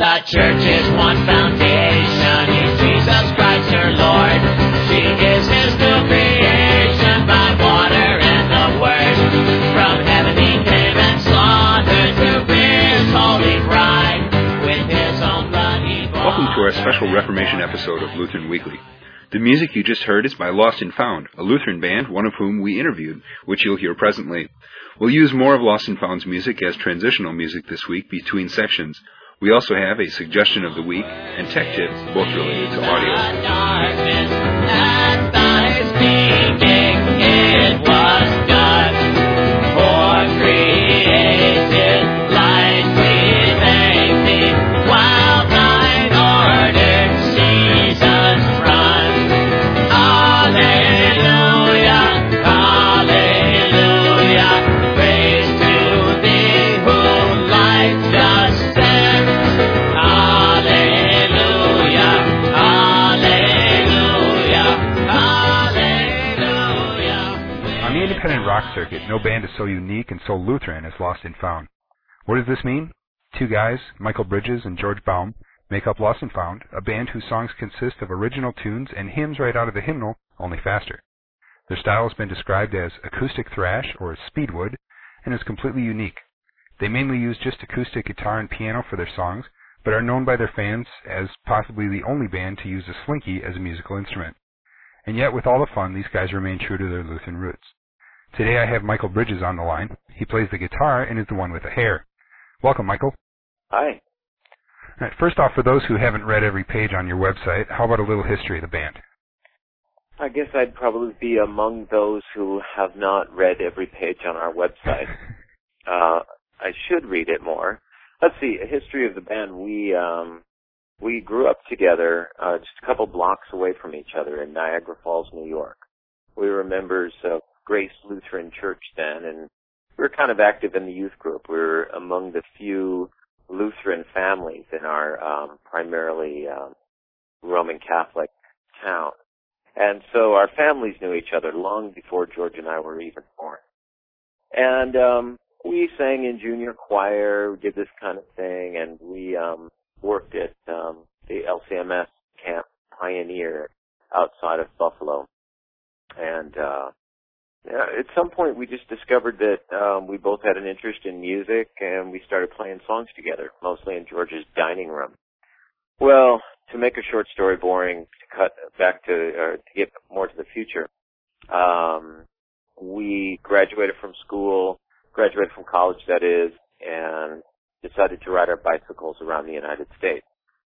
The church is one foundation. In Jesus Christ your Lord. She is his new creation by water and the word. From heaven he came and slaughtered to be his holy bride. With his own blood he bought Welcome to our special Reformation episode of Lutheran Weekly. The music you just heard is by Lost and Found, a Lutheran band, one of whom we interviewed, which you'll hear presently. We'll use more of Lost and Found's music as transitional music this week between sections. We also have a suggestion of the week and tech tip, both related to audio. Circuit, no band is so unique and so Lutheran as Lost and Found. What does this mean? Two guys, Michael Bridges and George Baum, make up Lost and Found, a band whose songs consist of original tunes and hymns right out of the hymnal, only faster. Their style has been described as acoustic thrash or speedwood and is completely unique. They mainly use just acoustic guitar and piano for their songs, but are known by their fans as possibly the only band to use a slinky as a musical instrument. And yet, with all the fun, these guys remain true to their Lutheran roots. Today I have Michael Bridges on the line. He plays the guitar and is the one with the hair. Welcome, Michael. Hi. All right, first off, for those who haven't read every page on your website, how about a little history of the band? I guess I'd probably be among those who have not read every page on our website. uh, I should read it more. Let's see, a history of the band. We um, we grew up together, uh, just a couple blocks away from each other in Niagara Falls, New York. We were members of Grace Lutheran Church then, and we were kind of active in the youth group. We were among the few Lutheran families in our um, primarily um, Roman Catholic town. And so our families knew each other long before George and I were even born. And um we sang in junior choir, did this kind of thing, and we um worked at um the LCMS Camp Pioneer outside of Buffalo. And uh at some point we just discovered that um we both had an interest in music and we started playing songs together, mostly in George's dining room. Well, to make a short story boring, to cut back to or to get more to the future, um, we graduated from school, graduated from college, that is, and decided to ride our bicycles around the United States.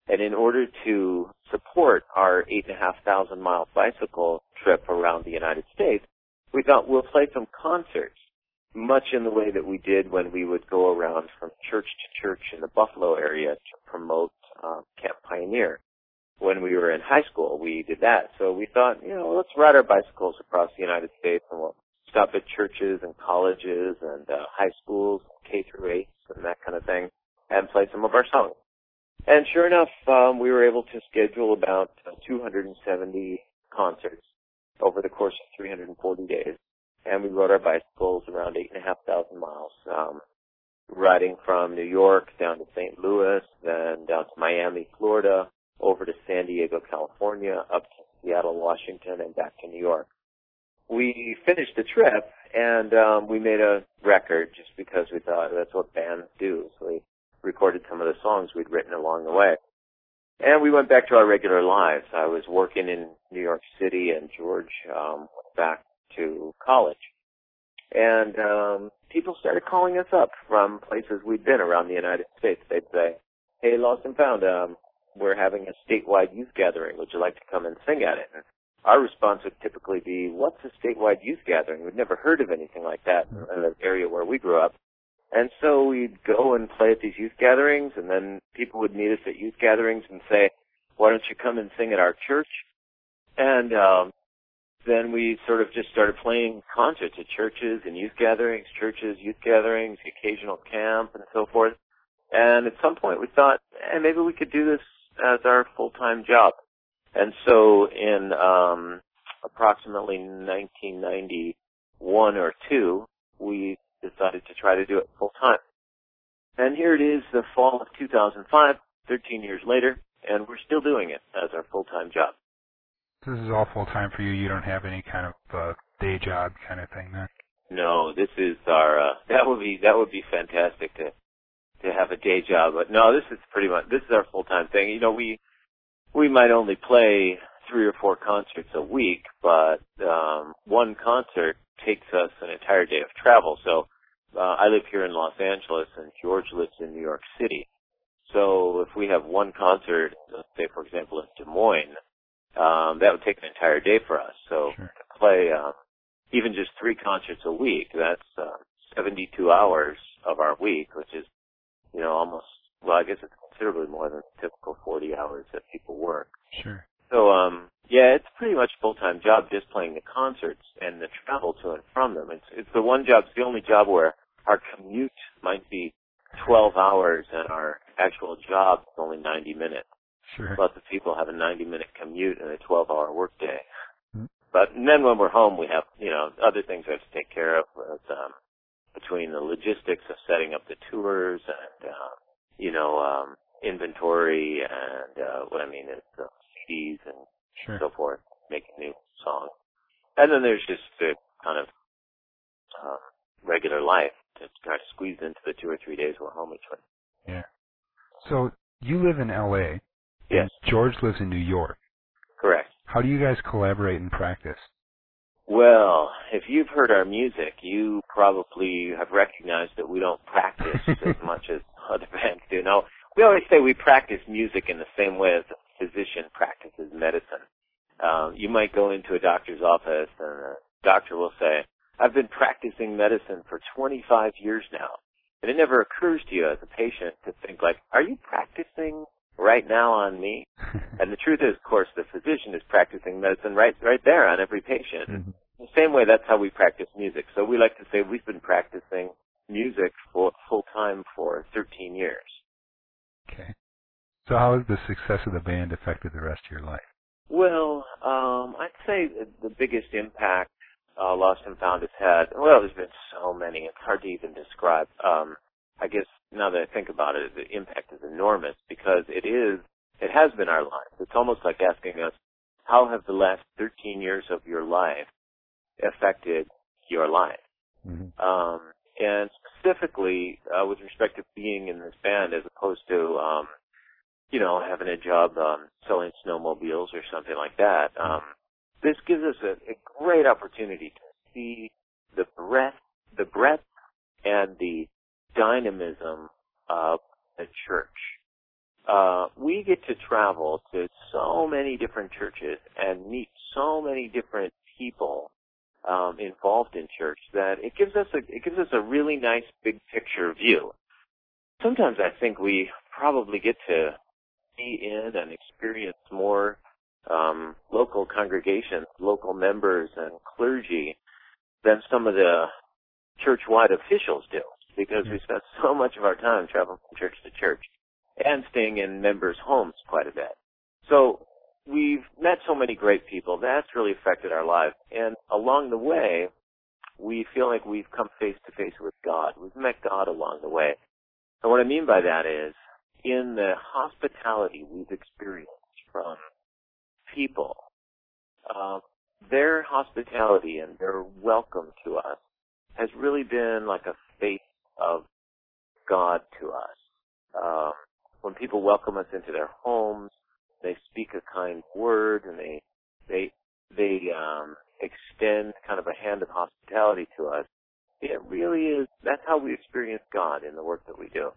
And in order to support our eight and a half thousand mile bicycle trip around the United States, we thought we'll play some concerts, much in the way that we did when we would go around from church to church in the Buffalo area to promote um, Camp Pioneer. When we were in high school, we did that. So we thought, you know, let's ride our bicycles across the United States and we'll stop at churches and colleges and uh, high schools, K through 8 and that kind of thing, and play some of our songs. And sure enough, um, we were able to schedule about uh, 270 concerts over the course of 340 days. And we rode our bicycles around 8,500 miles, um, riding from New York down to St. Louis, then down to Miami, Florida, over to San Diego, California, up to Seattle, Washington, and back to New York. We finished the trip and um, we made a record just because we thought that's what bands do. So we recorded some of the songs we'd written along the way. And we went back to our regular lives. I was working in New York City and George um, went back to college. And um, people started calling us up from places we'd been around the United States. They'd say, hey, Lost and Found, um, we're having a statewide youth gathering. Would you like to come and sing at it? And our response would typically be, what's a statewide youth gathering? We'd never heard of anything like that in the area where we grew up. And so we'd go and play at these youth gatherings, and then people would meet us at youth gatherings and say, why don't you come and sing at our church? And um, then we sort of just started playing concerts at churches and youth gatherings, churches, youth gatherings, occasional camp, and so forth. And at some point we thought, eh, maybe we could do this as our full-time job. And so in um, approximately 1991 or two, we decided to try to do it full time. And here it is, the fall of 2005, 13 years later, and we're still doing it as our full-time job. This is all full time for you. You don't have any kind of uh, day job kind of thing, then. No, this is our. Uh, that would be that would be fantastic to to have a day job, but no, this is pretty much this is our full-time thing. You know, we we might only play three or four concerts a week, but um, one concert takes us an entire day of travel. So uh, I live here in Los Angeles, and George lives in New York City. So if we have one concert, let's say for example in Des Moines, um, that would take an entire day for us. So Sure. to play um, even just three concerts a week, that's uh, 72 hours of our week, which is, you know, almost, well, I guess it's considerably more than the typical 40 hours that people work. Sure. So, um, yeah, it's pretty much full-time job just playing the concerts and the travel to and from them. It's, it's the one job, it's the only job where our commute might be 12 hours and our actual job is only 90 minutes. Sure. Lots of people have a 90 minute commute and a 12 hour workday. Hmm. But and then when we're home, we have, you know, other things we have to take care of with, um, between the logistics of setting up the tours and, uh, you know, um, inventory and, uh, what I mean is uh, CDs and Sure. so forth, making new songs. And then there's just the kind of, um, regular life to try to squeeze into the two or three days we're home each week. Yeah. So you live in L.A. Yes, George lives in New York. correct. How do you guys collaborate and practice? Well, if you've heard our music, you probably have recognized that we don't practice as much as other bands do. Now, we always say we practice music in the same way as physician practices medicine. Um, you might go into a doctor's office and a doctor will say, I've been practicing medicine for 25 years now. And it never occurs to you as a patient to think like, are you practicing right now on me? And the truth is, of course, the physician is practicing medicine right, right there on every patient. Mhm. The same way, that's how we practice music. So we like to say we've been practicing music for full time for 13 years. Okay. So how has the success of the band affected the rest of your life? Well, um, I'd say the- biggest impact uh, Lost and Found has had. Well, there's been so many; it's hard to even describe. Um, I guess now that I think about it, the impact is enormous because it is, it has been our lives. It's almost like asking us, how have the last 13 years of your life affected your life? Mm-hmm. um, and specifically uh, with respect to being in this band as opposed to um, you know having a job um, selling snowmobiles or something like that. Um, this gives us a, a great opportunity to see the breadth, the breadth, and the dynamism of the church. Uh, we get to travel to so many different churches and meet so many different people um, involved in church that it gives us a it gives us a really nice big picture view. Sometimes I think we probably get to be in and experience more um, local congregations, local members, and clergy than some of the church-wide officials do, because we spend so much of our time traveling from church to church and staying in members' homes quite a bit. So we've met so many great people. That's really affected our lives. And along the way, we feel like we've come face to face with God. We've met God along the way. And what I mean by that is, in the hospitality we've experienced from people, uh, their hospitality and their welcome to us has really been like a face of God to us. Um, when people welcome us into their homes, they speak a kind word and they they they um extend kind of a hand of hospitality to us it really is that's how we experience god in the work that we do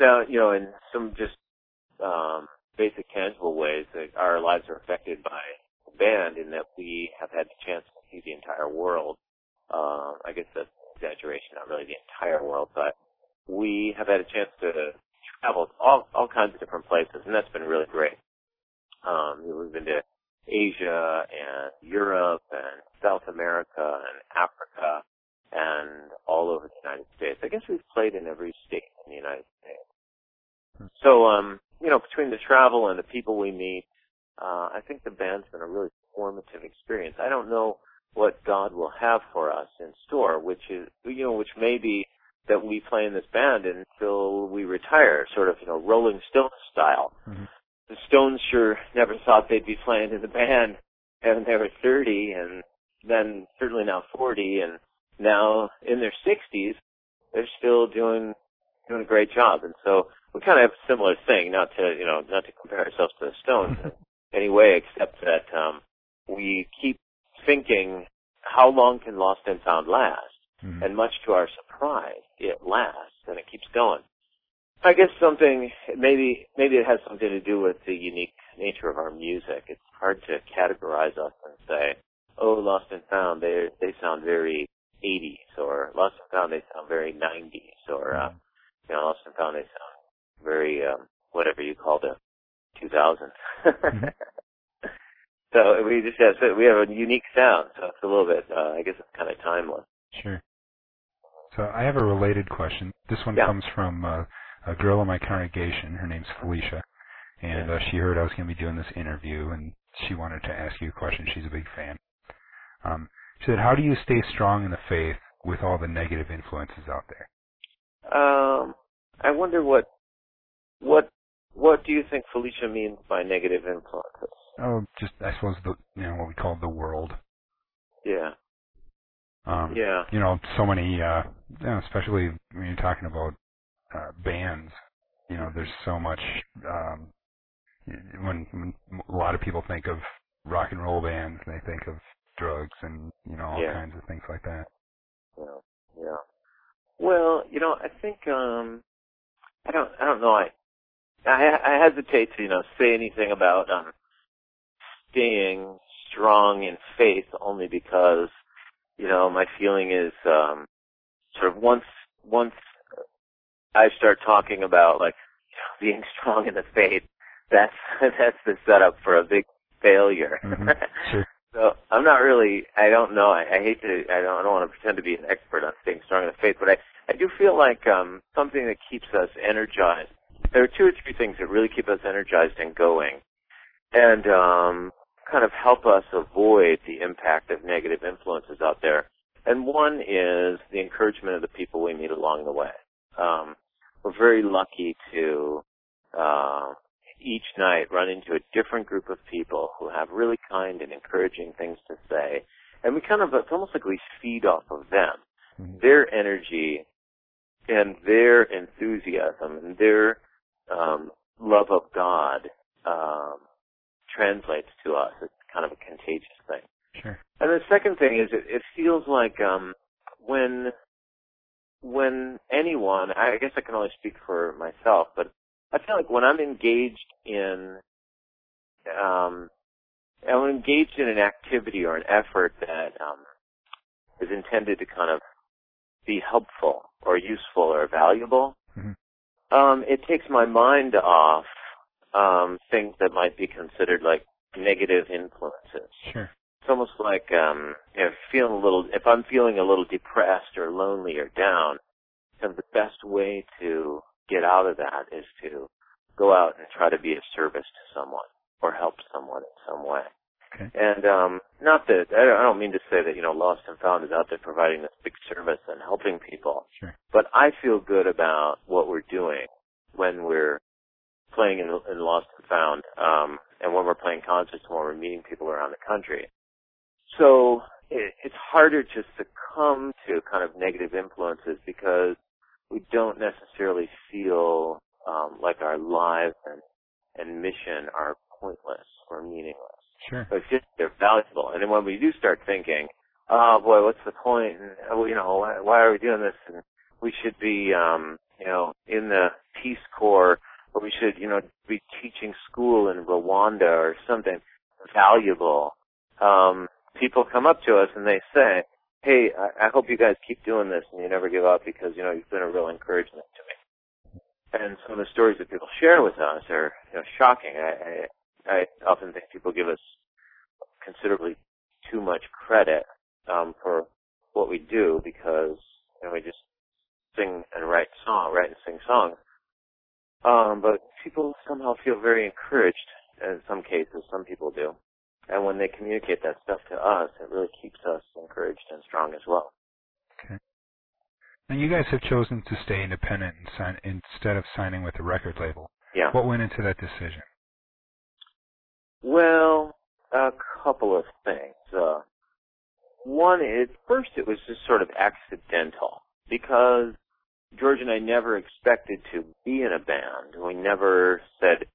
now you know in some just um basic tangible ways that our lives are affected by the band in that we have had the chance to see the entire world. Uh i guess that's an exaggeration not really the entire world but we have had a chance to travel to all all kinds of different places and that's been really great um, we've been to Asia and Europe and South America and Africa and all over the United States. I guess we've played in every state in the United States. So, um, you know, between the travel and the people we meet, uh, I think the band's been a really formative experience. I don't know what God will have for us in store, which is, you know, which may be that we play in this band until we retire, sort of, you know, Rolling Stones style. Mm-hmm. The Stones sure never thought they'd be playing in the band and they were 30 and then certainly now 40 and now in their 60s, they're still doing, doing a great job. And so we kind of have a similar thing, not to, you know, not to compare ourselves to the Stones in any way, except that, um, we keep thinking, how long can Lost and Found last? Mhm. and much to our surprise, it lasts and it keeps going. I guess something maybe maybe it has something to do with the unique nature of our music. It's hard to categorize us and say, "Oh, Lost and Found, they they sound very 80s," or "Lost and Found, they sound very 90s," or uh, you know, "Lost and Found, they sound very um, whatever you call the 2000s." Mhm. so we just have so we have a unique sound, so it's a little bit. Uh, I guess it's kind of timeless. Sure. So I have a related question. This one Yeah. comes from uh, a girl in my congregation. Her name's Felicia, and uh, she heard I was going to be doing this interview, and she wanted to ask you a question. She's a big fan. Um, she said, "How do you stay strong in the faith with all the negative influences out there?" Um, I wonder what what what do you think Felicia means by negative influences? Oh, just I suppose the you know what we call the world. Yeah, Um, yeah, you know, so many, uh, you know, especially when you're talking about uh, bands. You know, there's so much. Um, when, when a lot of people think of rock and roll bands, they think of drugs and you know all Yeah. kinds of things like that. yeah, yeah. Well, you know, I think um, I don't I don't know. I I, I hesitate to you know say anything about um staying strong in faith only because you know my feeling is um sort of once once I start talking about like you know, being strong in the faith, that's that's the setup for a big failure. Mhm. Sure. So I'm not really. I don't know. I, I hate to. I don't. I don't want to pretend to be an expert on staying strong in the faith, but I. I do feel like um, something that keeps us energized. There are two or three things that really keep us energized and going, and um, kind of help us avoid the impact of negative influences out there. And one is the encouragement of the people we meet along the way. Um, we're very lucky to uh, each night run into a different group of people who have really kind and encouraging things to say. And we kind of, it's almost like we feed off of them. Mhm. Their energy and their enthusiasm and their um, love of God um, translates to us. It's kind of a contagious thing. Sure. And the second thing is, it, it feels like um, when when anyone, I guess I can only speak for myself, but I feel like when I'm engaged in, um, I'm engaged in an activity or an effort that um, is intended to kind of be helpful or useful or valuable, Mhm. Um, it takes my mind off um, things that might be considered like negative influences Sure. it's almost like um you know feeling a little if i'm feeling a little depressed or lonely or down kind of the best way to get out of that is to go out and try to be of service to someone or help someone in some way Okay. and um not that i don't I don't mean to say that you know lost and found is out there providing this big service and helping people Sure. but i feel good about what we're doing when we're playing in, in lost and found um and when we're playing concerts and when we're meeting people around the country so it, it's harder to succumb to kind of negative influences because we don't necessarily feel um, like our lives and, and mission are pointless or meaningless. Sure. But it's just they're valuable. And then when we do start thinking, oh boy, what's the point? And, oh, you know, why, why are we doing this? And we should be, um, you know, in the Peace Corps, or we should, you know, be teaching school in Rwanda or something valuable. Um, people come up to us and they say, "Hey, I, I hope you guys keep doing this and you never give up because you know you've been a real encouragement to me." And some of the stories that people share with us are you know, shocking. I, I, I often think people give us considerably too much credit um, for what we do because you know we just sing and write song, write and sing songs. Um, but people somehow feel very encouraged in some cases. Some people do, and when they communicate that stuff to us, it really keeps us encouraged and strong as well. And you guys have chosen to stay independent and sign, instead of signing with a record label. Yeah. What went into that decision? Well, a couple of things. Uh, one is first it was just sort of accidental because George and I never expected to be in a band. We never said,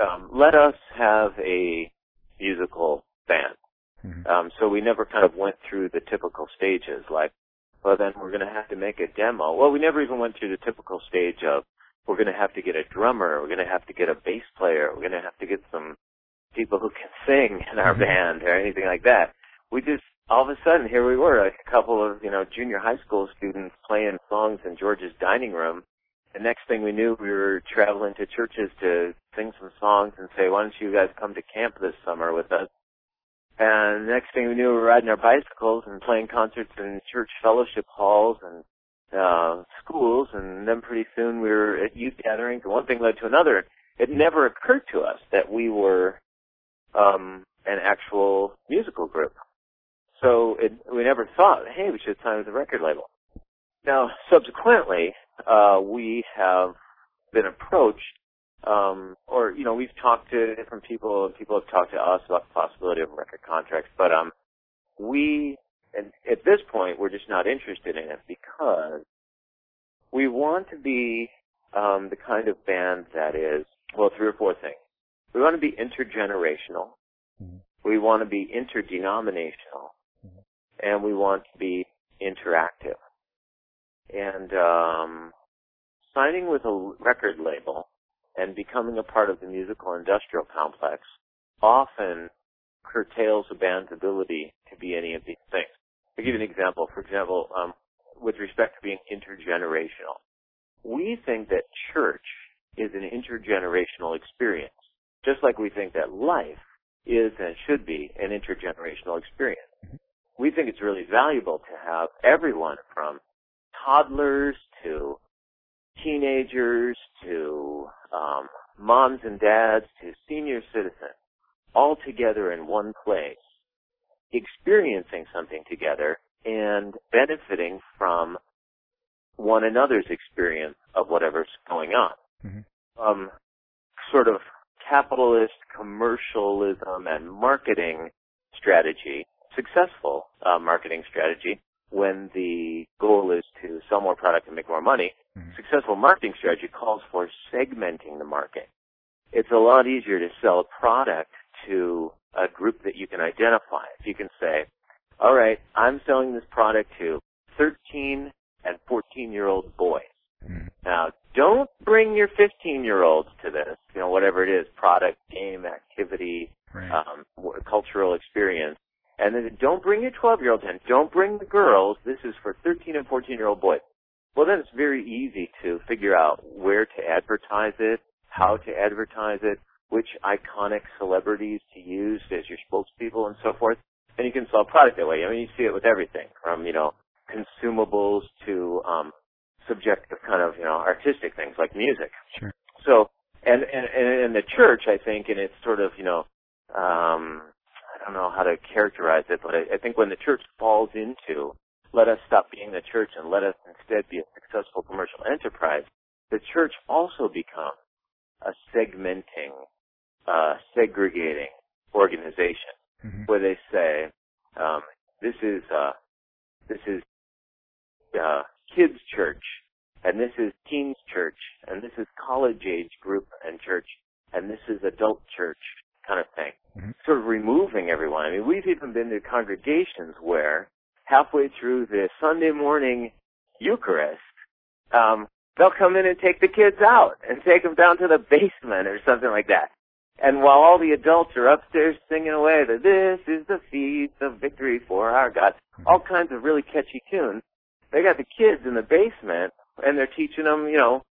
um, let us have a musical band. Mhm. Um, so we never kind of went through the typical stages like, well then we're going to have to make a demo. Well, we never even went through the typical stage of we're going to have to get a drummer, we're going to have to get a bass player, we're going to have to get some people who can sing in our Mhm. band or anything like that. We just all of a sudden here we were, like a couple of, you know, junior high school students playing songs in George's dining room. The next thing we knew we were traveling to churches to sing some songs and say, Why don't you guys come to camp this summer with us? And the next thing we knew we were riding our bicycles and playing concerts in church fellowship halls and uh schools and then pretty soon we were at youth gatherings and one thing led to another. It never occurred to us that we were um an actual musical group. So it, we never thought, hey, we should sign with a record label. Now, subsequently, uh, we have been approached, um, or you know, we've talked to different people, and people have talked to us about the possibility of record contracts, but um, we, and at this point, we're just not interested in it because we want to be um, the kind of band that is, well, three or four things. We want to be intergenerational. Mhm. We want to be interdenominational and we want to be interactive. And um, signing with a record label and becoming a part of the musical industrial complex often curtails a band's ability to be any of these things. I'll give you an example. For example, um, with respect to being intergenerational, we think that church is an intergenerational experience, just like we think that life is and should be an intergenerational experience we think it's really valuable to have everyone from toddlers to teenagers to um, moms and dads to senior citizens all together in one place, experiencing something together and benefiting from one another's experience of whatever's going on. Mhm. Um, sort of capitalist commercialism and marketing strategy successful uh, marketing strategy when the goal is to sell more product and make more money. Mhm. Successful marketing strategy calls for segmenting the market. It's a lot easier to sell a product to a group that you can identify. If you can say, all right, I'm selling this product to 13 and 14 year old boys. Mhm. Now, don't bring your 15 year olds to this, you know, whatever it is, product, game, activity, Right. um, cultural experience. And then don't bring your 12 year olds in. Don't bring the girls. This is for 13 and 14 year old boys. Well, then it's very easy to figure out where to advertise it, how to advertise it, which iconic celebrities to use as your spokespeople and so forth. And you can sell product that way. I mean, you see it with everything from, you know, consumables to, um, subjective kind of, you know, artistic things like music. Sure. So, and, and, and the church, I think, and its sort of, you know, um, I don't know how to characterize it, but I, I think when the church falls into, let us stop being the church and let us instead be a successful commercial enterprise, the church also becomes a segmenting, uh, segregating organization Mhm. where they say, um, this is, uh, this is, uh, kids church, and this is teens church, and this is college age group and church, and this is adult church kind of thing. Mhm. Sort of removing everyone. I mean, we've even been to congregations where halfway through the Sunday morning Eucharist, um, they'll come in and take the kids out and take them down to the basement or something like that. And while all the adults are upstairs singing away that this is the feast of victory for our God, all kinds of really catchy tunes, they got the kids in the basement and they're teaching them, you know,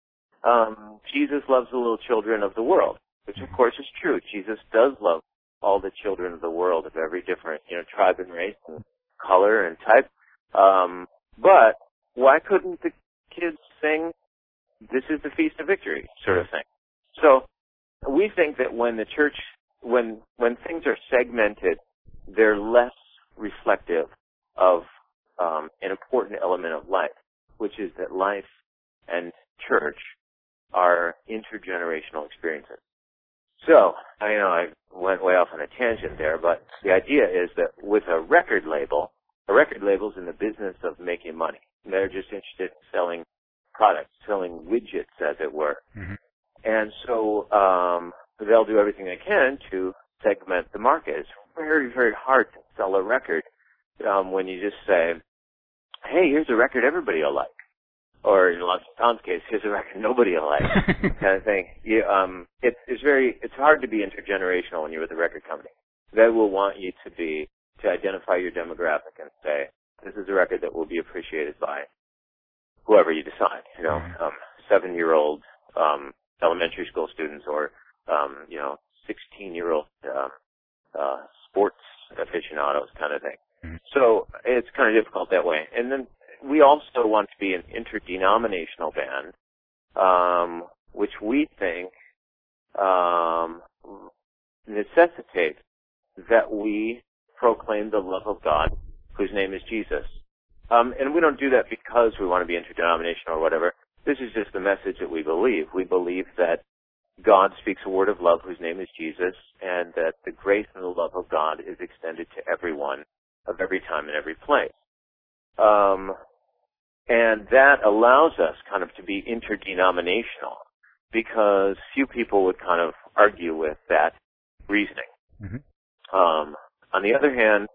um, Jesus loves the little children of the world, which of course is true. Jesus does love all the children of the world of every different, you know, tribe and race and color and type. Um, but why couldn't the kids sing this is the feast of victory sort of thing? So we think that when the church, when, when things are segmented, they're less reflective of um, an important element of life, which is that life and church are intergenerational experiences. So, I know I went way off on a tangent there, but the idea is that with a record label, a record label's in the business of making money. They're just interested in selling products, selling widgets, as it were. Mhm. And so um, they'll do everything they can to segment the market. It's very, very hard to sell a record um, when you just say, "Hey, here's a record everybody will like," or in and Found's case, "Here's a record nobody will like," kind of thing. You, um, it's it's very it's hard to be intergenerational when you're with a record company. They will want you to be to identify your demographic and say, "This is a record that will be appreciated by whoever you decide." You know, um, seven-year-old um, elementary school students or um, you know, 16-year-old um, uh, sports aficionados kind of thing. Mhm. So it's kind of difficult that way. And then we also want to be an interdenominational band, um, which we think um, necessitates that we proclaim the love of God, whose name is Jesus. Um, and we don't do that because we want to be interdenominational or whatever. This is just the message that we believe. We believe that God speaks a word of love whose name is Jesus, and that the grace and the love of God is extended to everyone of every time and every place. Um, and that allows us kind of to be interdenominational because few people would kind of argue with that reasoning. Mhm. Um, on the other hand,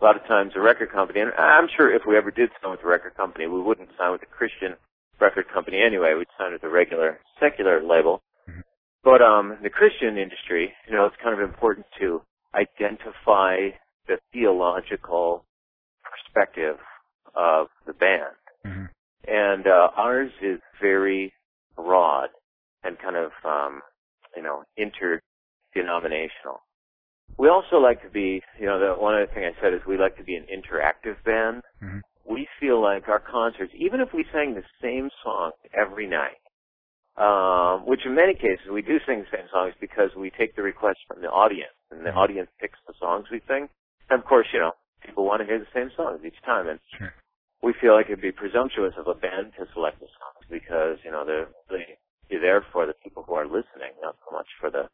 a lot of times a record company, and I'm sure if we ever did sign with a record company, we wouldn't sign with a Christian record company anyway. We'd sign with a regular secular label. Mhm. But um, the Christian industry, you know, it's kind of important to identify the theological perspective of the band. Mhm. And uh, ours is very broad and kind of, um, you know, interdenominational. We also like to be, you know, the, one other thing I said is we like to be an interactive band. Mhm. We feel like our concerts, even if we sang the same song every night, um, which in many cases we do sing the same songs because we take the requests from the audience, and the Mhm. audience picks the songs we sing. And of course, you know, people want to hear the same songs each time, and Sure. We feel like it'd be presumptuous of a band to select the songs because you know they're they, you're there for the people who are listening, not so much for the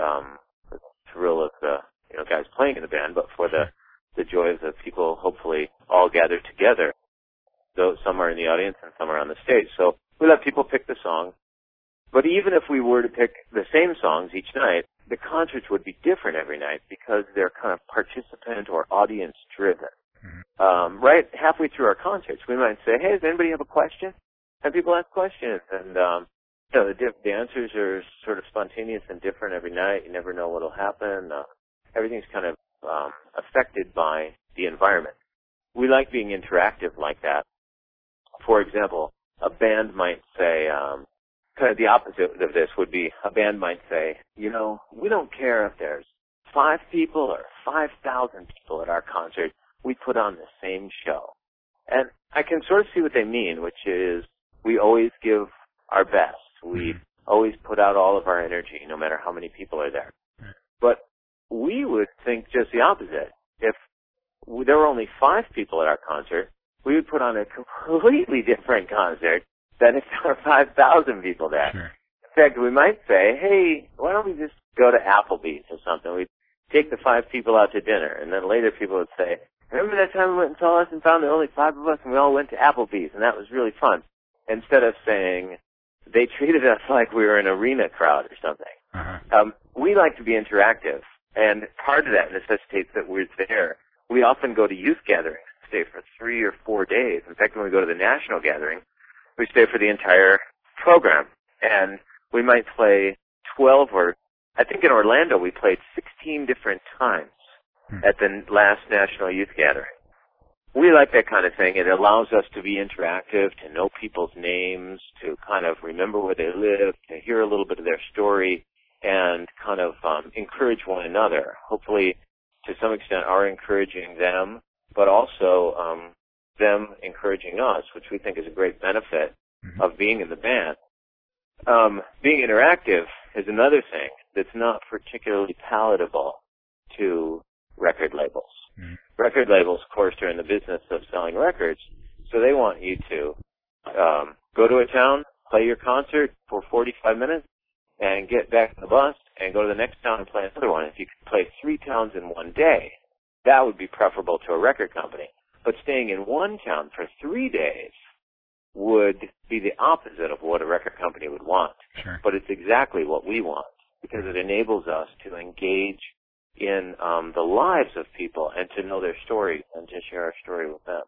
um, the thrill of the you know guys playing in the band, but for the the joys of people hopefully all gathered together. Though some are in the audience and some are on the stage, so we let people pick the songs. But even if we were to pick the same songs each night, the concerts would be different every night because they're kind of participant or audience driven Mhm. um, right halfway through our concerts, we might say, "Hey, does anybody have a question?" And people ask questions, and um, you know, the, diff- the answers are sort of spontaneous and different every night. You never know what'll happen. Uh, everything's kind of um, affected by the environment. We like being interactive like that. For example, a band might say, um, kind of the opposite of this would be a band might say, you know, we don't care if there's five people or 5,000 people at our concert we put on the same show. And I can sort of see what they mean, which is we always give our best. We Mhm. always put out all of our energy, no matter how many people are there. But we would think just the opposite. If there were only five people at our concert, we would put on a completely different concert than if there were 5,000 people there. Sure. In fact, we might say, hey, why don't we just go to Applebee's or something? We'd take the five people out to dinner, and then later people would say, remember that time we went and saw Lost and Found there were only five of us and we all went to Applebee's and that was really fun. Instead of saying, they treated us like we were an arena crowd or something. Uh-huh. Um, we like to be interactive, and part of that necessitates that we're there. We often go to youth gatherings, stay for three or four days. In fact, when we go to the national gathering, we stay for the entire program, and we might play 12 or, I think in Orlando we played 16 different times. At the last national youth gathering. We like that kind of thing. It allows us to be interactive, to know people's names, to kind of remember where they live, to hear a little bit of their story, and kind of um, encourage one another. Hopefully, to some extent, are encouraging them, but also um, them encouraging us, which we think is a great benefit Mhm. of being in the band. Um, being interactive is another thing that's not particularly palatable to record labels. Mhm. Record labels, of course, are in the business of selling records, so they want you to um, go to a town, play your concert for 45 minutes, and get back on the bus and go to the next town and play another one. If you could play three towns in one day, that would be preferable to a record company. But staying in one town for three days would be the opposite of what a record company would want. Sure. But it's exactly what we want because it enables us to engage in um, the lives of people and to know their stories and to share our story with them.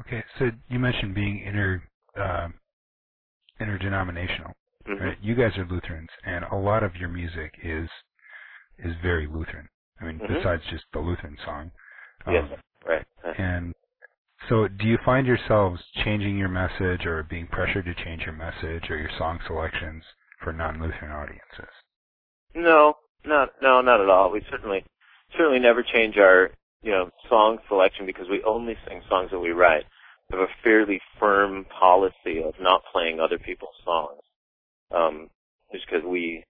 Okay, so you mentioned being inter uh, interdenominational. Mhm. Right? You guys are Lutherans, and a lot of your music is is very Lutheran. I mean, Mhm. besides just the Lutheran song. Um, Yes, right. And so, do you find yourselves changing your message, or being pressured to change your message, or your song selections for non-Lutheran audiences? No, not no, not at all. We certainly certainly never change our you know song selection because we only sing songs that we write. We have a fairly firm policy of not playing other people's songs, um, just because we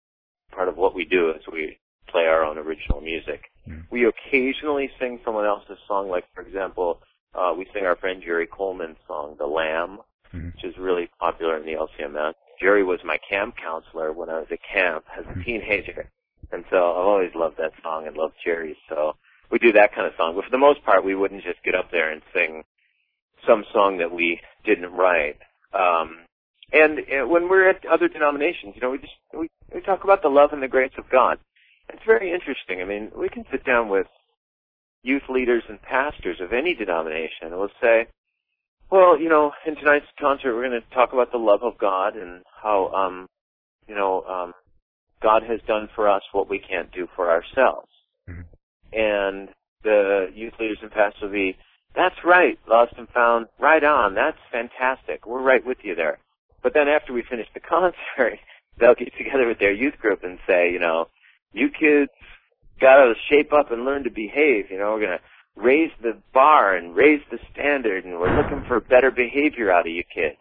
part of what we do is we play our own original music. Mm. We occasionally sing someone else's song, like for example, uh, we sing our friend Jerry Coleman's song, "The Lamb," Mhm. which is really popular in the LCMS. Jerry was my camp counselor when I was at camp as a teenager. And so I've always loved that song and loved Jerry. So we do that kind of song. But for the most part, we wouldn't just get up there and sing some song that we didn't write. Um, and uh, when we're at other denominations, you know, we just, we, we talk about the love and the grace of God. It's very interesting. I mean, we can sit down with youth leaders and pastors of any denomination and we'll say, well, you know, in tonight's concert, we're going to talk about the love of God and how, um, you know, um, God has done for us what we can't do for ourselves. Mhm. And the youth leaders and pastors will be, that's right, lost and found, right on, that's fantastic, we're right with you there. But then after we finish the concert, they'll get together with their youth group and say, you know, you kids gotta shape up and learn to behave, you know, we're gonna raise the bar and raise the standard and we're looking for better behavior out of you kids.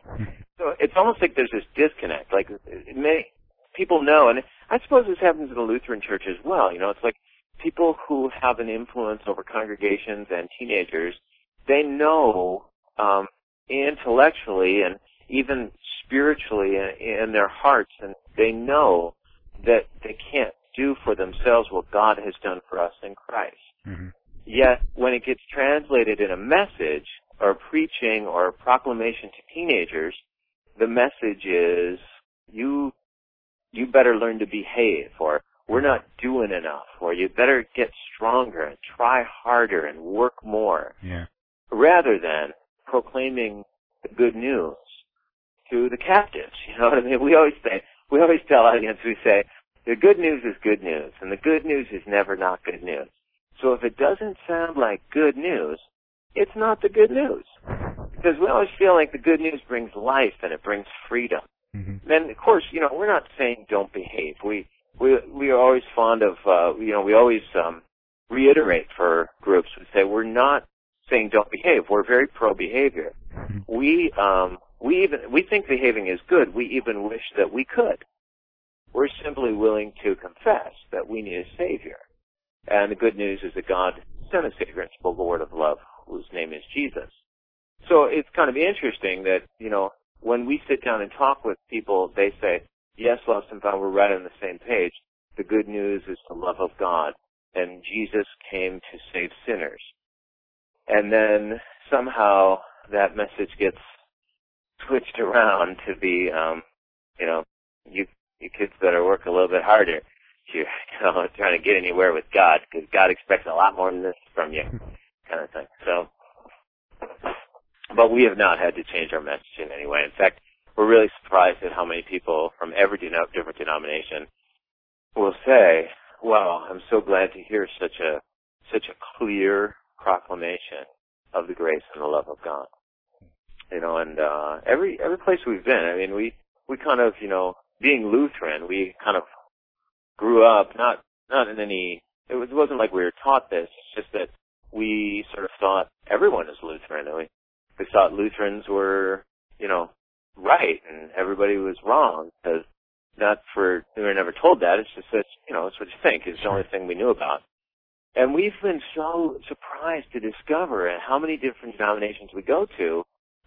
So it's almost like there's this disconnect. Like it may, people know, and I suppose this happens in the Lutheran Church as well. You know, it's like people who have an influence over congregations and teenagers, they know um, intellectually and even spiritually in, in their hearts, and they know that they can't do for themselves what God has done for us in Christ. Mhm. Yet, when it gets translated in a message or preaching or proclamation to teenagers, the message is you you better learn to behave or we're not doing enough or you better get stronger and try harder and work more Yeah. rather than proclaiming the good news to the captives. You know what I mean? We always say, we always tell audience, we say, the good news is good news, and the good news is never not good news. So if it doesn't sound like good news, it's not the good news. Because we always feel like the good news brings life and it brings freedom. Mhm. Then, of course, you know, we're not saying don't behave. We we we are always fond of, uh, you know, we always um, reiterate for groups. We say we're not saying don't behave. We're very pro behavior. Mhm. We um, we even we think behaving is good. We even wish that we could. We're simply willing to confess that we need a savior. And the good news is that God sent a savior and spoke a word of love, whose name is Jesus. So it's kind of interesting that, you know, when we sit down and talk with people, they say, yes, lost and found, we're right on the same page. The good news is the love of God, and Jesus came to save sinners. And then somehow that message gets switched around to be, um, you know, you, you kids better work a little bit harder. You're, you know, trying to get anywhere with God, because God expects a lot more than this from you, kind of thing. So, but we have not had to change our message in any way. In fact, we're really surprised at how many people from every deno- different denomination will say, "Wow, I'm so glad to hear such a such a clear proclamation of the grace and the love of God." You know, and uh, every every place we've been, I mean, we we kind of, you know, being Lutheran, we kind of grew up not not in any. It, was, it wasn't like we were taught this. It's just that we sort of thought everyone is Lutheran, and we Lutherans were, you know, right and everybody was wrong because not for we were never told that. It's just that you know it's what you think. It's the only thing we knew about. And we've been so surprised to discover how many different denominations we go to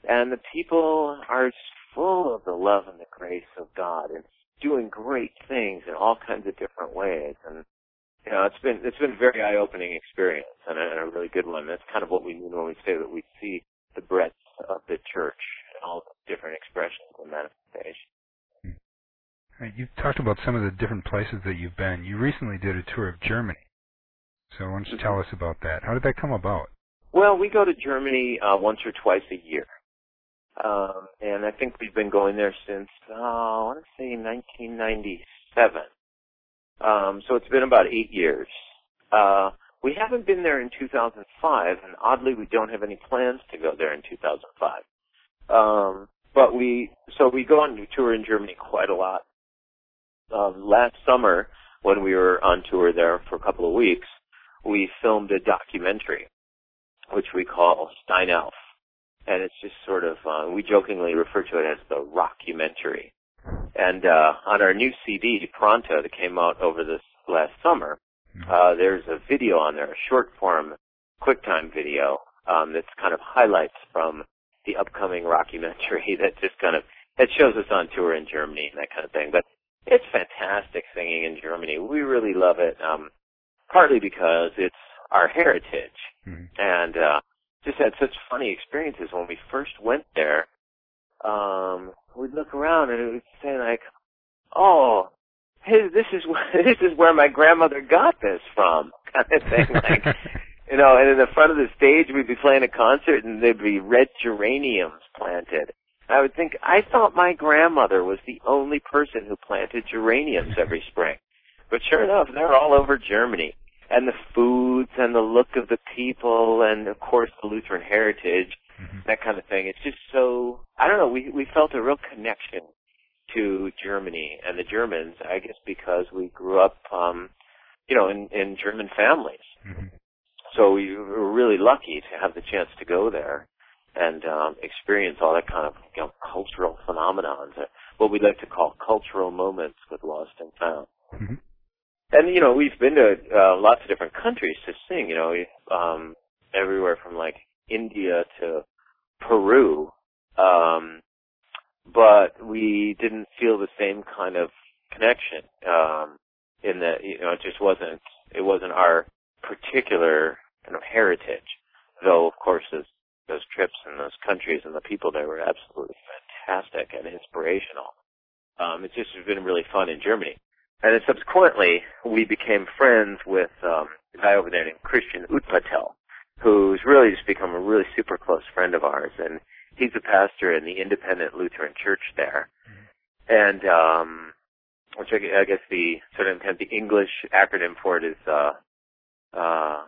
and the people are full of the love and the grace of God and doing great things in all kinds of different ways. And you know, it's been it's been a very eye-opening experience and a, and a really good one. That's kind of what we mean when we say that we see the breadth of the church and all the different expressions and manifestations. Right, You've talked about some of the different places that you've been. You recently did a tour of Germany. So why don't you tell us about that? How did that come about? Well, we go to Germany uh, once or twice a year. Um, and I think we've been going there since, uh, I want to say 1997. Um, so it's been about eight years. Uh, we haven't been there in 2005, and oddly, we don't have any plans to go there in 2005. Um, but we, so we go on tour in Germany quite a lot. Um, last summer, when we were on tour there for a couple of weeks, we filmed a documentary, which we call Steinelf. And it's just sort of, uh, we jokingly refer to it as the rockumentary. And uh, on our new CD, Pronto, that came out over this last summer, uh, there's a video on there, a short form QuickTime video um, that's kind of highlights from the upcoming rockumentary that just kind of that shows us on tour in Germany and that kind of thing. But it's fantastic singing in Germany. We really love it, um, partly because it's our heritage, Mhm. and uh, just had such funny experiences when we first went there. Um, we'd look around and it would say like, "Oh, hey, this is where, this is where my grandmother got this from," kind of thing. Like, you know, and in the front of the stage we'd be playing a concert and there'd be red geraniums planted. I would think I thought my grandmother was the only person who planted geraniums every spring. But sure enough, they're all over Germany. And the foods and the look of the people and of course the Lutheran heritage, Mhm. that kind of thing. It's just so I don't know, we we felt a real connection to Germany and the Germans, I guess because we grew up um you know, in, in German families. Mhm. So we were really lucky to have the chance to go there and um, experience all that kind of you know, cultural phenomenons, uh, what we like to call cultural moments with Lost and Found. Mhm. And you know, we've been to uh, lots of different countries to sing. You know, um, everywhere from like India to Peru, um, but we didn't feel the same kind of connection. Um, in that, you know, it just wasn't. It wasn't our particular kind of heritage. Though, of course, those those trips and those countries and the people there were absolutely fantastic and inspirational. Um, it's just been really fun in Germany. And then subsequently, we became friends with um, a guy over there named Christian Utpatel, who's really just become a really super close friend of ours. And he's a pastor in the Independent Lutheran Church there. And, um, which I, I guess the sort of kind of the English acronym for it is, uh, uh,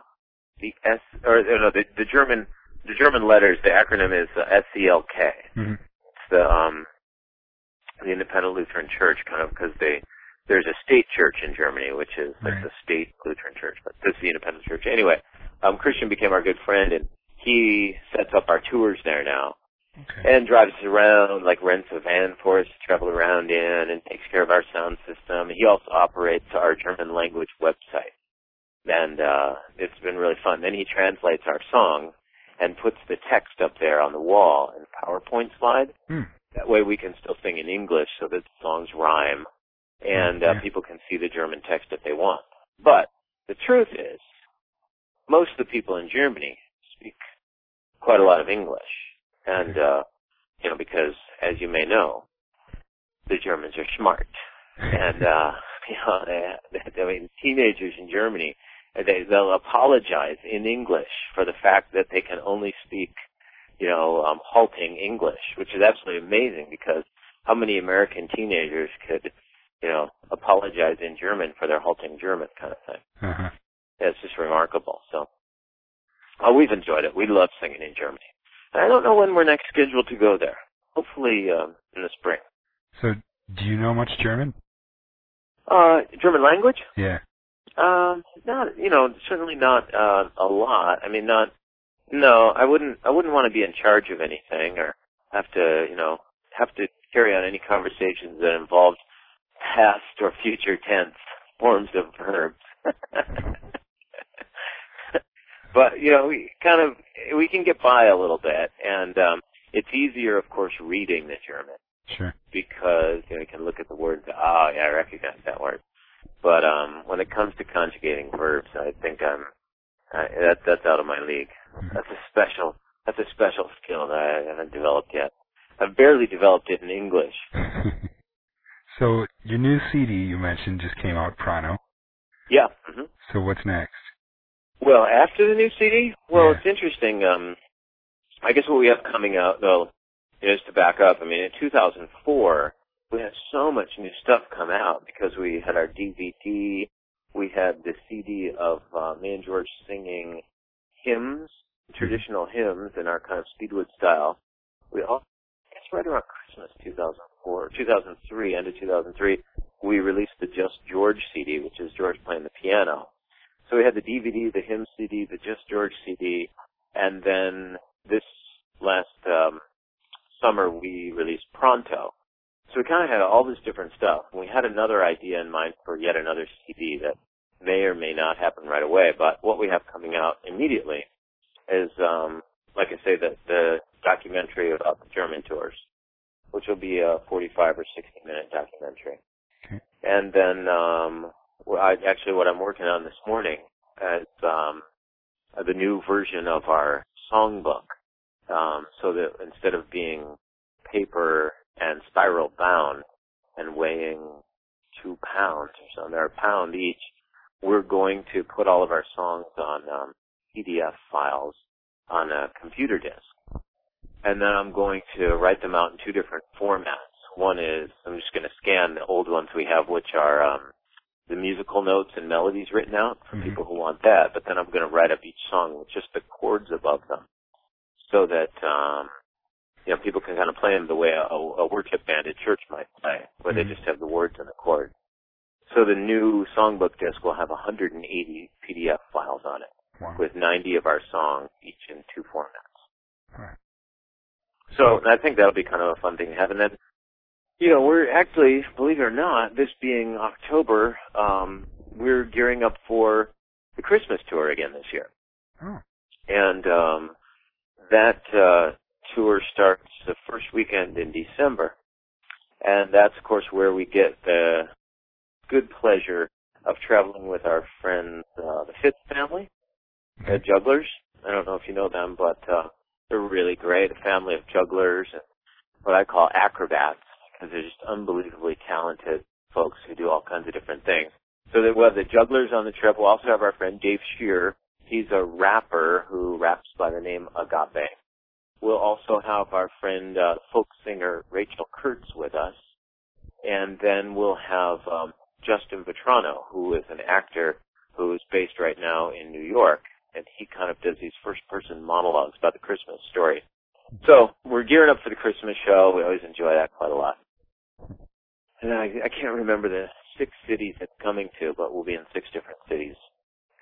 the S, or no, the, the German, the German letters, the acronym is uh, SELK Mhm. it's the um the Independent Lutheran Church kind of because they there's a state church in Germany which is like Right. the state Lutheran church, but this is the Independent Church. Anyway, um Christian became our good friend and he sets up our tours there now Okay. and drives us around, like rents a van for us to travel around in and takes care of our sound system. He also operates our German language website. And uh it's been really fun. Then he translates our song and puts the text up there on the wall in a PowerPoint slide. Hmm. That way we can still sing in English so that the songs rhyme and uh, Yeah. people can see the German text if they want. But the truth is, most of the people in Germany speak quite a lot of English. And, uh, you know, because as you may know, the Germans are smart. And, uh, you know, they, they, I mean, teenagers in Germany, they, they'll apologize in English for the fact that they can only speak, you know, um, halting English, which is absolutely amazing because how many American teenagers could, you know, apologize in German for their halting German kind of thing? Uh-huh. Yeah, it's just remarkable. So, oh, we've enjoyed it. We love singing in Germany. I don't know when we're next scheduled to go there. Hopefully um, in the spring. So, do you know much German? Uh, German language? Yeah. Um, not, you know, certainly not uh, a lot. I mean, not. No, I wouldn't. I wouldn't want to be in charge of anything or have to, you know, have to carry on any conversations that involved past or future tense forms of verbs. but you know, we kind of we can get by a little bit, and um, it's easier, of course, reading the German Sure. because you know you can look at the words. Oh, yeah, I recognize that word. But um, when it comes to conjugating verbs, I think I'm I, that that's out of my league. Mhm. That's a special that's a special skill that I haven't developed yet. I've barely developed it in English. so your new CD you mentioned just came out, Pronto. Yeah. hmm So what's next? Well, after the new CD, well, Yeah. it's interesting. Um, I guess what we have coming out, though, is to back up. I mean, in 2004, we had so much new stuff come out because we had our DVD, we had the CD of uh, me and George singing hymns, traditional hymns in our kind of Speedwood style. We all, I guess right around Christmas 2004, 2003, end of 2003, we released the Just George CD, which is George playing the piano. So we had the DVD, the hymn CD, the Just George CD, and then this last um, summer we released Pronto. So we kind of had all this different stuff. And we had another idea in mind for yet another CD that may or may not happen right away. But what we have coming out immediately is, um, like I say, the, the documentary about the German tours, which will be a 45 or 60 minute documentary. Okay. And then, um, I, actually what I'm working on this morning is, um, the new version of our songbook. Um, so that instead of being paper and spiral bound and weighing two pounds or something, or a pound each, we're going to put all of our songs on um, PDF files on a computer disk. And then I'm going to write them out in two different formats. One is I'm just going to scan the old ones we have, which are um, the musical notes and melodies written out for Mhm. people who want that. But then I'm going to write up each song with just the chords above them, so that um, you know people can kind of play them the way a, a worship band at church might play, where Mhm. they just have the words and the chords. So the new songbook disc will have 180 PDF files on it, Wow. with 90 of our songs, each in two formats. Right. So I think that'll be kind of a fun thing to have. And then, you know, we're actually, believe it or not, this being October, um, we're gearing up for the Christmas tour again this year. Oh. And um, that uh, tour starts the first weekend in December. And that's, of course, where we get the good pleasure of traveling with our friends, uh, the Fitz family, the jugglers. I don't know if you know them, but uh, they're really great. A family of jugglers and what I call acrobats because they're just unbelievably talented folks who do all kinds of different things. So we'll have the jugglers on the trip. We'll also have our friend Dave Shear. He's a rapper who raps by the name Agape. We'll also have our friend uh, folk singer Rachel Kurtz with us, and then we'll have um, Justin Vetrano, who is an actor who is based right now in New York, and he kind of does these first-person monologues about the Christmas story. So we're gearing up for the Christmas show. We always enjoy that quite a lot. And I, I can't remember the six cities it's coming to, but we'll be in six different cities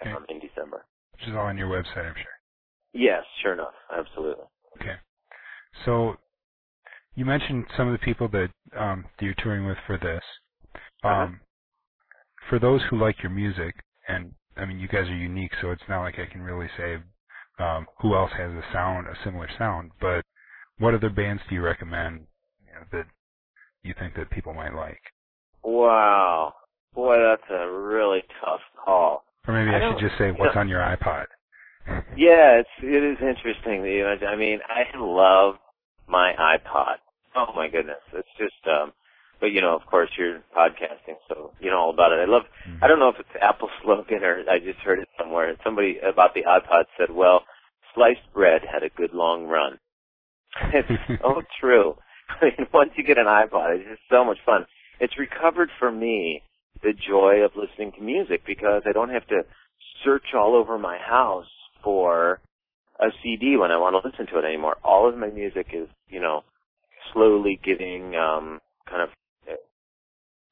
Okay. um, in December. Which is all on your website, I'm sure. Yes, sure enough, absolutely. Okay. So you mentioned some of the people that um, that you're touring with for this. Uh-huh. Um, For those who like your music, and I mean, you guys are unique, so it's not like I can really say um, who else has a sound, a similar sound. But what other bands do you recommend you know, that you think that people might like? Wow, boy, that's a really tough call. Or maybe I I, should just say what's on your iPod. Yeah, it's it is interesting that you mentioned. I mean, I love my iPod. Oh my goodness, it's just. um But you know, of course, you're podcasting, so you know all about it. I love. Mhm. I don't know if it's Apple slogan or I just heard it somewhere. Somebody about the iPod said, "Well, sliced bread had a good long run." It's so true. I mean, once you get an iPod, it's just so much fun. It's recovered for me the joy of listening to music because I don't have to search all over my house for a CD when I want to listen to it anymore. All of my music is, you know, slowly getting um, kind of uh,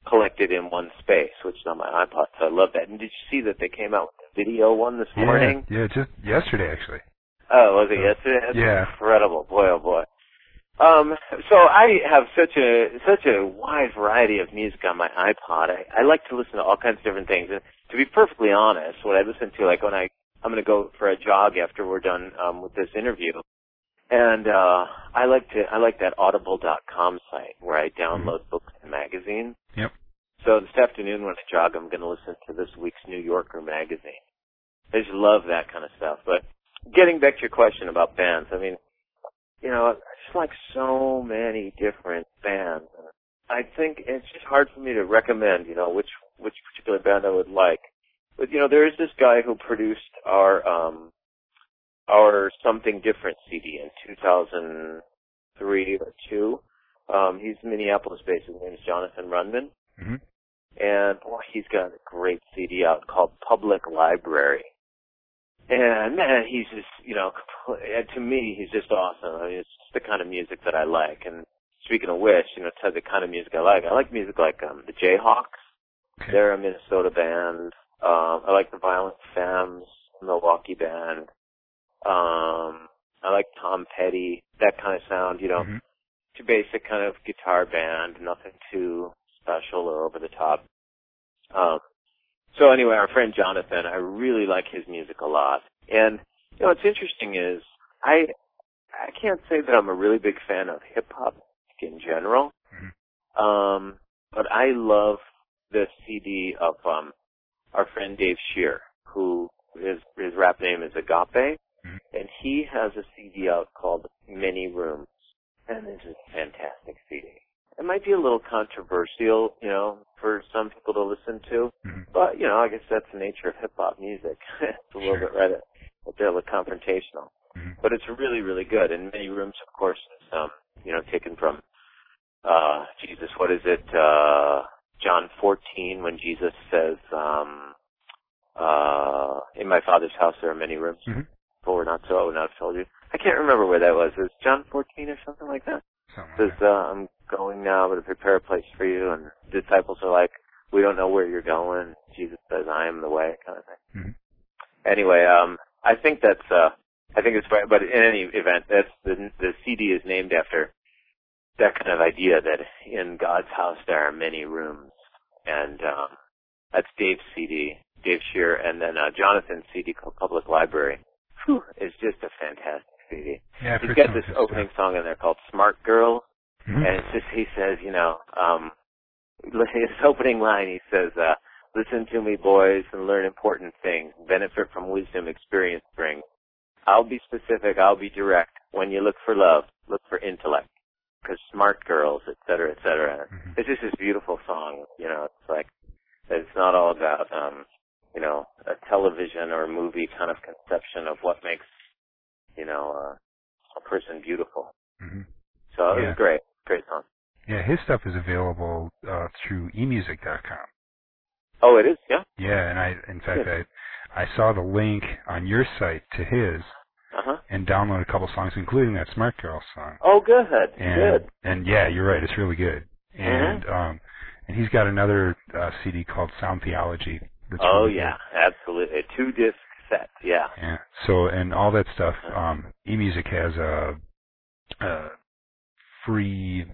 collected in one space, which is on my iPod. So I love that. And did you see that they came out with a video one this morning? Yeah, yeah, just yesterday actually. Oh, was it yesterday? That's Yeah. incredible. Boy, oh boy. Um, so I have such a such a wide variety of music on my iPod. I, I like to listen to all kinds of different things. And to be perfectly honest, what I listen to, like when I I'm going to go for a jog after we're done um, with this interview, And uh I like to I like that audible.com site where I download books and magazines. Yep. So this afternoon when I jog I'm gonna listen to this week's New Yorker magazine. I just love that kind of stuff. But getting back to your question about bands, I mean, you know, I just like so many different bands. I think it's just hard for me to recommend, you know, which which particular band I would like. But you know, there is this guy who produced our um our something different CD in 2003 or two. Um, he's Minneapolis based. His name is Jonathan Rundman, hmm and boy, he's got a great CD out called Public Library. And man, he's just you know, to me, he's just awesome. I mean, it's just the kind of music that I like. And speaking of which, you know, to the kind of music I like, I like music like um, the Jayhawks. Okay. They're a Minnesota band. Um, I like the Violent Femmes, Milwaukee band. Um, I like Tom Petty, that kind of sound, you know, Mhm. too basic kind of guitar band, nothing too special or over the top. Um, so anyway, our friend Jonathan, I really like his music a lot. And, you know, what's interesting is I, I can't say that I'm a really big fan of hip hop in general. Um, but I love the CD of, um, our friend Dave Shear, who his, his rap name is Agape. Mhm. And he has a CD out called Many Rooms. And this is a fantastic CD. It might be a little controversial, you know, for some people to listen to. Mhm. But, you know, I guess that's the nature of hip hop music. it's a little Sure. bit right a a confrontational. Mhm. But it's really, really good. And Many Rooms, of course, is, um, you know, taken from, uh, Jesus, what is it, uh, John 14 when Jesus says, um, uh, in my father's house there are many rooms. Mhm. Four, not so, I would not have told you. I can't remember where that was. It was John 14 or something like that? Something It like says, uh, I'm going now to prepare a place for you. And the disciples are like, we don't know where you're going. Jesus says, I am the way, kind of thing. Mhm. Anyway, um, I think that's, uh, I think it's but in any event, that's the, the CD is named after that kind of idea that in God's house there are many rooms. And, um, that's Dave's CD, Dave Shear, and then, uh, Jonathan's CD called Public Library. Whew, it's just a fantastic CD. Yeah, He's got this opening stuff. song in there called Smart Girl, Mhm. and it's just, he says, you know, um, his opening line, he says, uh, listen to me, boys, and learn important things. Benefit from wisdom experience brings. I'll be specific, I'll be direct. When you look for love, look for intellect. Cause smart girls, et cetera, et cetera. Mhm. It's just this beautiful song, you know, it's like, it's not all about, um, you know, a television or movie kind of conception of what makes, you know, uh, a person beautiful. Mhm. So it Yeah. was great. Great song. Yeah, his stuff is available uh, through emusic.com. Oh, it is? Yeah? Yeah, and I, in fact, Good. I, I saw the link on your site to his Uh-huh. and downloaded a couple songs, including that Smart Girl song. Oh, good. And Good. and yeah, you're right, it's really good. And Mm-hmm. um, and he's got another uh, CD called Sound Theology. That's Oh, really good. yeah. Absolutely. A two disc set. Yeah. Yeah. So and all that stuff. Um, eMusic has a, a free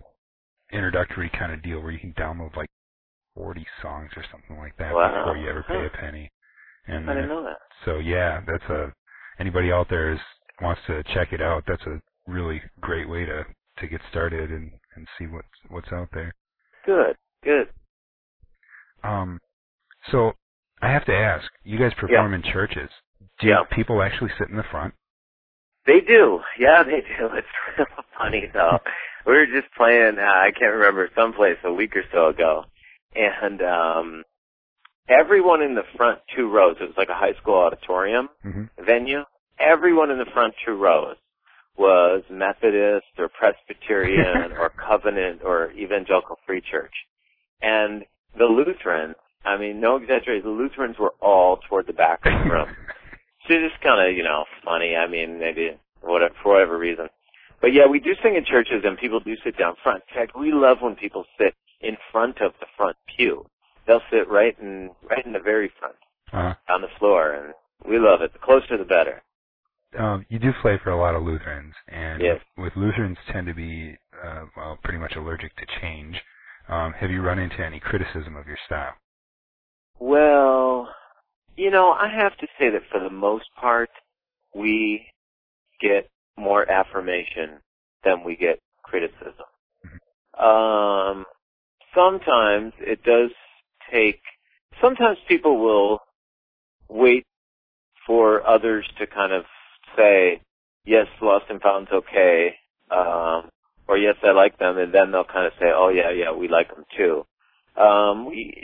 introductory kind of deal where you can download like 40 songs or something like that Wow. before you ever pay a penny. And I didn't know that. so yeah, that's a anybody out there is wants to check it out. That's a really great way to to get started and and see what's what's out there. Good. Good. Um, so I have to ask, you guys perform in churches. Do Yeah. people actually sit in the front? They do. Yeah, they do. It's real funny though. we were just playing, uh, I can't remember, someplace a week or so ago. And, um, everyone in the front two rows, it was like a high school auditorium hmm venue. Everyone in the front two rows was Methodist or Presbyterian or Covenant or Evangelical Free Church. And the Lutherans, I mean, no exaggeration, the Lutherans were all toward the back of the room. So it's just kind of, you know, funny. I mean, maybe whatever, for whatever reason. But yeah, we do sing in churches and people do sit down front. In fact, we love when people sit in front of the front pew. They'll sit right in, right in the very front uh, on the floor and we love it. The closer the better. um, you do play for a lot of Lutherans, and Yes. with Lutherans tend to be uh, well pretty much allergic to change. Um, have you run into any criticism of your style? Well, you know, I have to say that for the most part, we get more affirmation than we get criticism. Um, sometimes it does take, sometimes people will wait for others to kind of say, yes, Lost and Found's okay, um, or yes, I like them, and then they'll kind of say, oh yeah, yeah, we like them too. Um, we,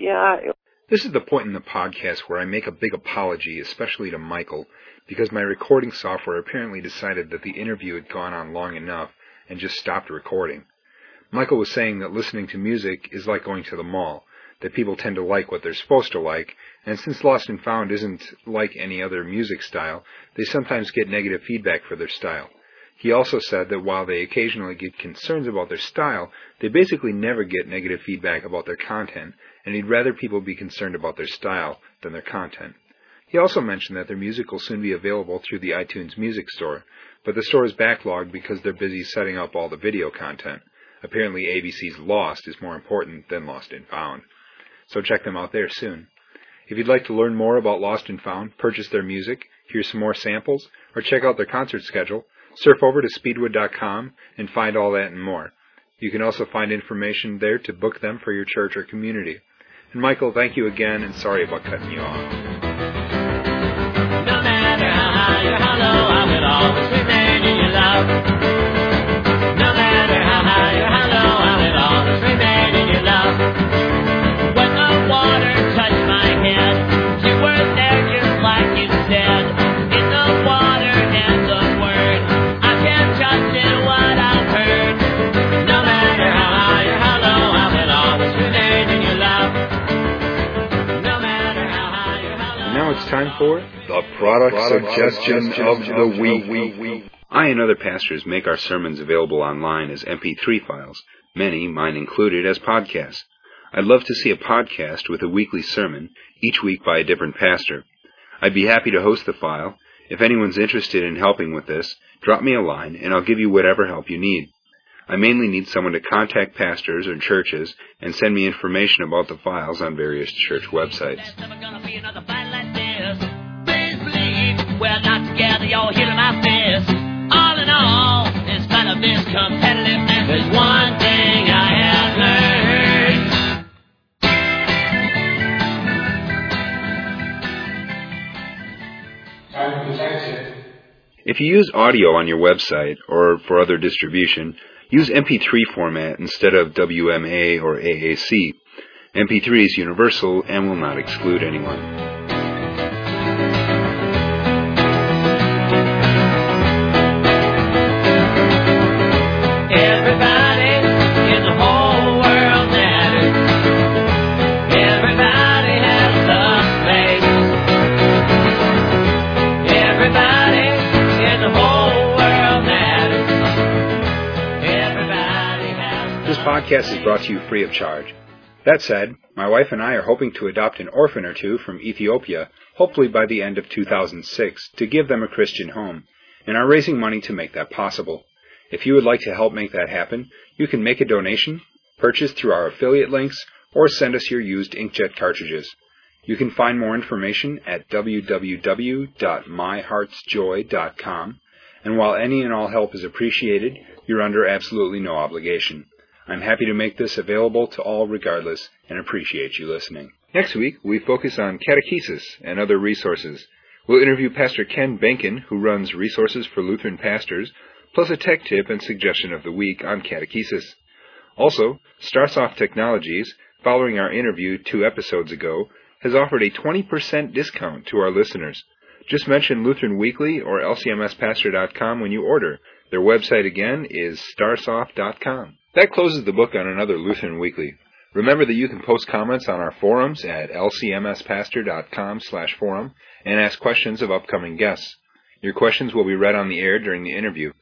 yeah. This is the point in the podcast where I make a big apology, especially to Michael, because my recording software apparently decided that the interview had gone on long enough and just stopped recording. Michael was saying that listening to music is like going to the mall, that people tend to like what they're supposed to like, and since Lost and Found isn't like any other music style, they sometimes get negative feedback for their style. He also said that while they occasionally get concerns about their style, they basically never get negative feedback about their content, and he'd rather people be concerned about their style than their content. He also mentioned that their music will soon be available through the iTunes Music Store, but the store is backlogged because they're busy setting up all the video content. Apparently ABC's Lost is more important than Lost and Found. So check them out there soon. If you'd like to learn more about Lost and Found, purchase their music, hear some more samples, or check out their concert schedule, surf over to speedwood.com and find all that and more. You can also find information there to book them for your church or community. And Michael, thank you again, and sorry about cutting you off. No matter how high or how low, I will always remain in your love. Water touched my head, you were there just like you said. In the water and the now it's time for the product, suggestion, of the week. I and other pastors make our sermons available online as MP3 files, many, mine included, as podcasts. I'd love to see a podcast with a weekly sermon, each week by a different pastor. I'd be happy to host the file. If anyone's interested in helping with this, drop me a line and I'll give you whatever help you need. I mainly need someone to contact pastors or churches and send me information about the files on various church websites. There's never gonna be another fight like this. Please believe we're not together, you're here in my fist. All in all, in spite of this competitiveness, one thing I have learned. If you use audio on your website or for other distribution, use MP3 format instead of WMA or AAC. MP3 is universal and will not exclude anyone. Podcast is brought to you free of charge. That said, my wife and I are hoping to adopt an orphan or two from Ethiopia, hopefully by the end of 2006, to give them a Christian home, and are raising money to make that possible. If you would like to help make that happen, you can make a donation, purchase through our affiliate links, or send us your used inkjet cartridges. You can find more information at www.myheartsjoy.com, and while any and all help is appreciated, you're under absolutely no obligation. I'm happy to make this available to all regardless and appreciate you listening. Next week, we focus on catechesis and other resources. We'll interview Pastor Ken Benkin, who runs Resources for Lutheran Pastors, plus a tech tip and suggestion of the week on catechesis. Also, Starsoft Technologies, following our interview two episodes ago, has offered a 20% discount to our listeners. Just mention Lutheran Weekly or lcmspastor.com when you order. Their website again is starsoft.com. That closes the book on another Lutheran Weekly. Remember that you can post comments on our forums at lcmspastor.com slash forum and ask questions of upcoming guests. Your questions will be read on the air during the interview.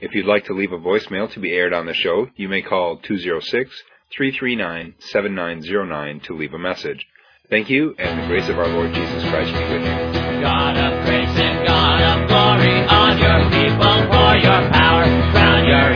If you'd like to leave a voicemail to be aired on the show, you may call 206-339-7909 to leave a message. Thank you, and the grace of our Lord Jesus Christ be with you. God of grace and God of glory, on your people pour your power, crown your